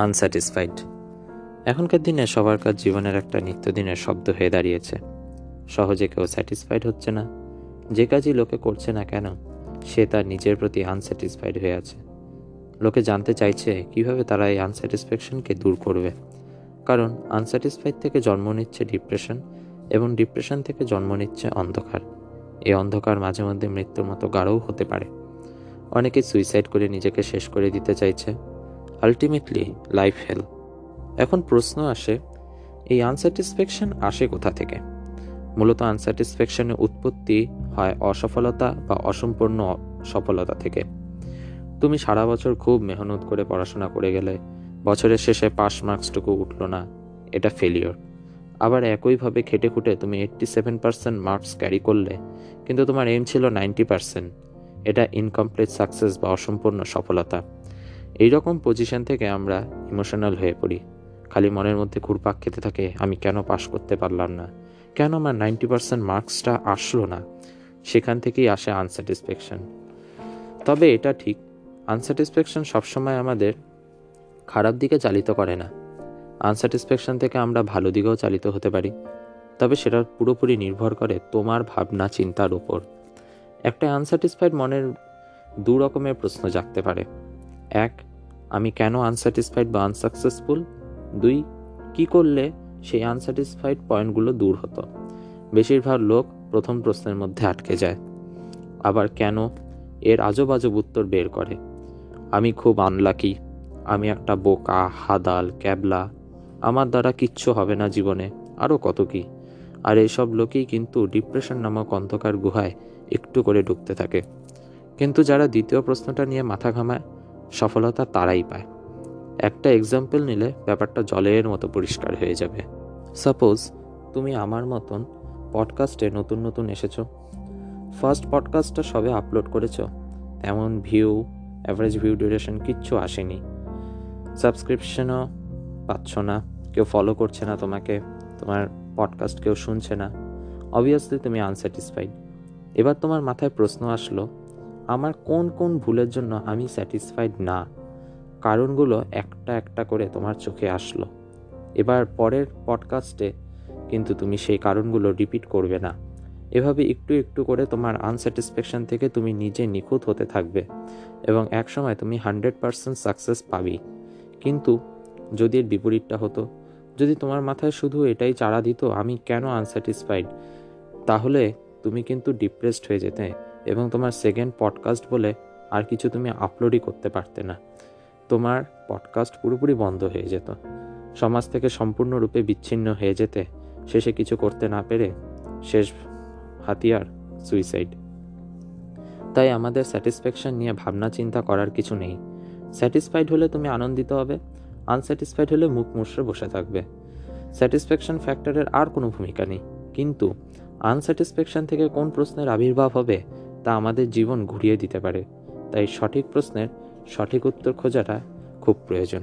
Unsatisfied এখনকার দিনে সবার কাজ জীবনের একটা নিত্যদিনের শব্দ হয়ে দাঁড়িয়েছে। সহজে কেউ স্যাটিসফাইড হচ্ছে না। যে কাজই লোকে করছে না কেন, সে তার নিজের প্রতি আনস্যাটিসফাইড হয়ে আছে। লোকে জানতে চাইছে কীভাবে তারা এই আনস্যাটিসফ্যাকশনকে দূর করবে। কারণ আনস্যাটিসফাইড থেকে জন্ম নিচ্ছে ডিপ্রেশন এবং ডিপ্রেশন থেকে জন্ম নিচ্ছে অন্ধকার। এই অন্ধকার মাঝে মধ্যে মৃত্যুর মতো গাঢ়ও হতে পারে। অনেকে সুইসাইড করে নিজেকে শেষ করে দিতে চাইছে। আলটিমেটলি লাইফ হেল এখন প্রশ্ন আসে, এই আনস্যাটিসফ্যাকশন আসে কোথা থেকে? মূলত আনস্যাটিসফ্যাকশনের উৎপত্তি হয় অসফলতা বা অসম্পূর্ণ সফলতা থেকে। তুমি সারা বছর খুব মেহনত করে পড়াশোনা করে গেলে, বছরের শেষে পাস মার্কসটুকু উঠল না, এটা ফেলিওর আবার একইভাবে খেটে খুঁটে তুমি eighty seven percent marks carry করলে, কিন্তু তোমার এম ছিল নাইনটি পার্সেন্ট এটা ইনকমপ্লিট সাকসেস বা অসম্পূর্ণ সফলতা। এই রকম পজিশন থেকে আমরা ইমোশনাল হয়ে পড়ি। খালি মনের মধ্যে ঘুরপাক খেতে থাকে, আমি কেন পাশ করতে পারলাম না? কেন আমার নাইনটি পার্সেন্ট মার্কসটা আসলো না? সেখান থেকেই আসে আনস্যাটিসফ্যাকশন তবে এটা ঠিক আনস্যাটিসফ্যাকশন সবসময় আমাদের খারাপ দিকে চালিত করে না। আনস্যাটিসফ্যাকশন থেকে আমরা ভালো দিকেও চালিত হতে পারি। তবে সেটা পুরোপুরি নির্ভর করে তোমার ভাবনা চিন্তার উপর। একটা আনস্যাটিসফাইড মনের দু রকমের প্রশ্ন জাগতে পারে। এক, আমি কেন আনস্যাটিসফাইড বা আনসাকসেসফুল দুই, কি করলে সেই আনস্যাটিসফাইড পয়েন্টগুলো দূর হতো? বেশিরভাগ লোক প্রথম প্রশ্নের মধ্যে আটকে যায়। আবার কেন? এর আজব আজব উত্তর বের করে। আমি খুব আনলাকি আমি একটা বোকা, হাদাল, ক্যাবলা। আমার দ্বারা কিচ্ছু হবে না জীবনে। আরও কত কি? আর এইসব লোকেই কিন্তু ডিপ্রেশন নামক অন্ধকার গুহায় একটু করে ঢুকতে থাকে। কিন্তু যারা দ্বিতীয় প্রশ্নটা নিয়ে মাথা ঘামায় সফলতা তারাই পায়। একটা এক্সাম্পল নিলে ব্যাপারটা জলের মতো পরিষ্কার হয়ে যাবে। সাপোজ তুমি আমার মতন পডকাস্টে নতুন নতুন এসেছ। ফার্স্ট পডকাস্টটা সবে আপলোড করেছ। তেমন ভিউ অ্যাভারেজ ভিউ ডিউরেশন কিচ্ছু আসেনি। সাবস্ক্রিপশনও পাচ্ছ না। কেউ ফলো করছে না তোমাকে। তোমার পডকাস্ট কেউ শুনছে না। অবভিয়াসলি তুমি আনস্যাটিসফাইড এবার তোমার মাথায় প্রশ্ন আসলো আমার কোন কোন ভুলের জন্য আমি স্যাটিসফাইড না? কারণগুলো একটা একটা করে তোমার চোখে আসলো। এবার পরের পডকাস্টে কিন্তু তুমি সেই কারণগুলো রিপিট করবে না। এভাবে একটু একটু করে তোমার আনস্যাটিসফ্যাকশন থেকে তুমি নিজে নিখুঁত হতে থাকবে এবং একসময় তুমি হান্ড্রেড পারসেন্ট সাকসেস পাবি কিন্তু যদি এর বিপরীতটা হতো, যদি তোমার মাথায় শুধু এটাই চাড়া দিত, আমি কেন আনস্যাটিসফাইড তাহলে তুমি কিন্তু ডিপ্রেসড হয়ে যেতে এবং তোমার সেকেন্ড পডকাস্ট বলে আর কিছু তুমি আপলোডই করতে পারতে না। তোমার পডকাস্ট পুরোপুরি বন্ধ হয়ে যেত। সমাজ থেকে সম্পূর্ণরূপে বিচ্ছিন্ন হয়ে যেতে, শেষে কিছু করতে না পেরে শেষ হাতিয়ার সুইসাইড তাই আমাদের স্যাটিসফ্যাকশন নিয়ে ভাবনা চিন্তা করার কিছু নেই। স্যাটিসফাইড হলে তুমি আনন্দিত হবে আনস্যাটিসফাইড হলে মুখ মুশড়ে বসে থাকবে। স্যাটিসফ্যাকশন ফ্যাক্টরের আর কোনো ভূমিকা নেই। কিন্তু আনস্যাটিসফ্যাকশন থেকে কোন প্রশ্নের আবির্ভাব হবে তা আমাদের জীবন ঘুরিয়ে দিতে পারে। তাই সঠিক প্রশ্নের সঠিক উত্তর খোঁজাটা খুব প্রয়োজন।